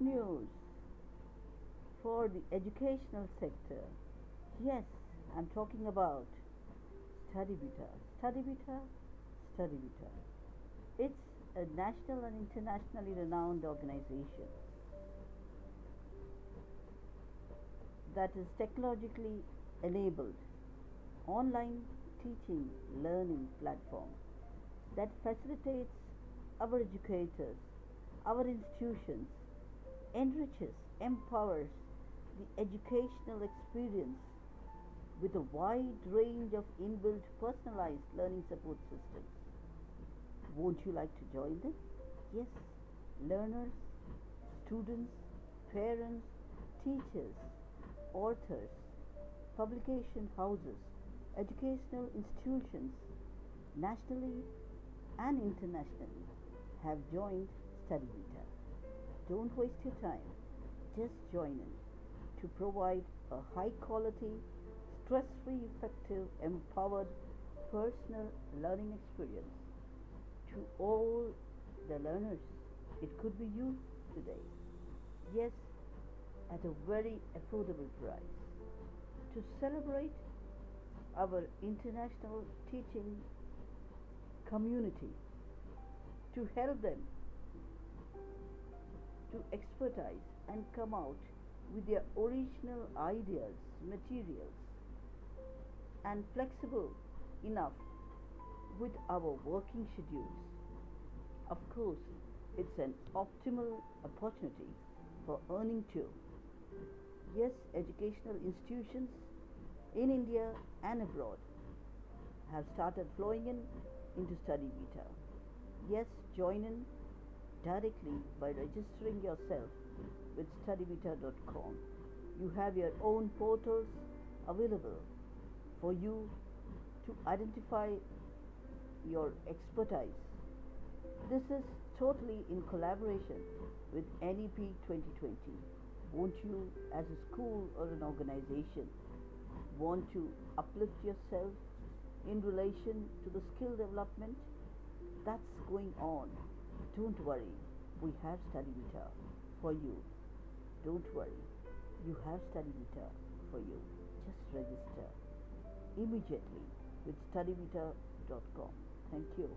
news for the educational sector. Yes, I'm talking about StudyVita. StudyVita, StudyVita. It's a national and internationally renowned organization that is technologically enabled online teaching learning platform that facilitates our educators, our institutions, enriches, empowers the educational experience with a wide range of inbuilt personalized learning support systems. Won't you like to join them? Yes, learners, students, parents, teachers, authors, publication houses, educational institutions, nationally and internationally, have joined StudyVita. Don't waste your time. Just join in to provide a high quality, stress free, effective, empowered personal learning experience to all the learners. It could be you today. Yes, at a very affordable price. To celebrate our international teaching community, to help them to expertise and come out with their original ideas, materials, and flexible enough with our working schedules. Of course, it's an optimal opportunity for earning too. Yes, educational institutions in India and abroad have started flowing in into StudyVita. Yes, join in directly by registering yourself with studyvita.com. You have your own portals available for you to identify your expertise. This is totally in collaboration with NEP 2020. Won't you, as a school or an organization, want to uplift yourself in relation to the skill development that's going on? Don't worry, we have StudyVita for you. Don't worry, you have StudyVita for you. Just register immediately with studyvita.com. Thank you.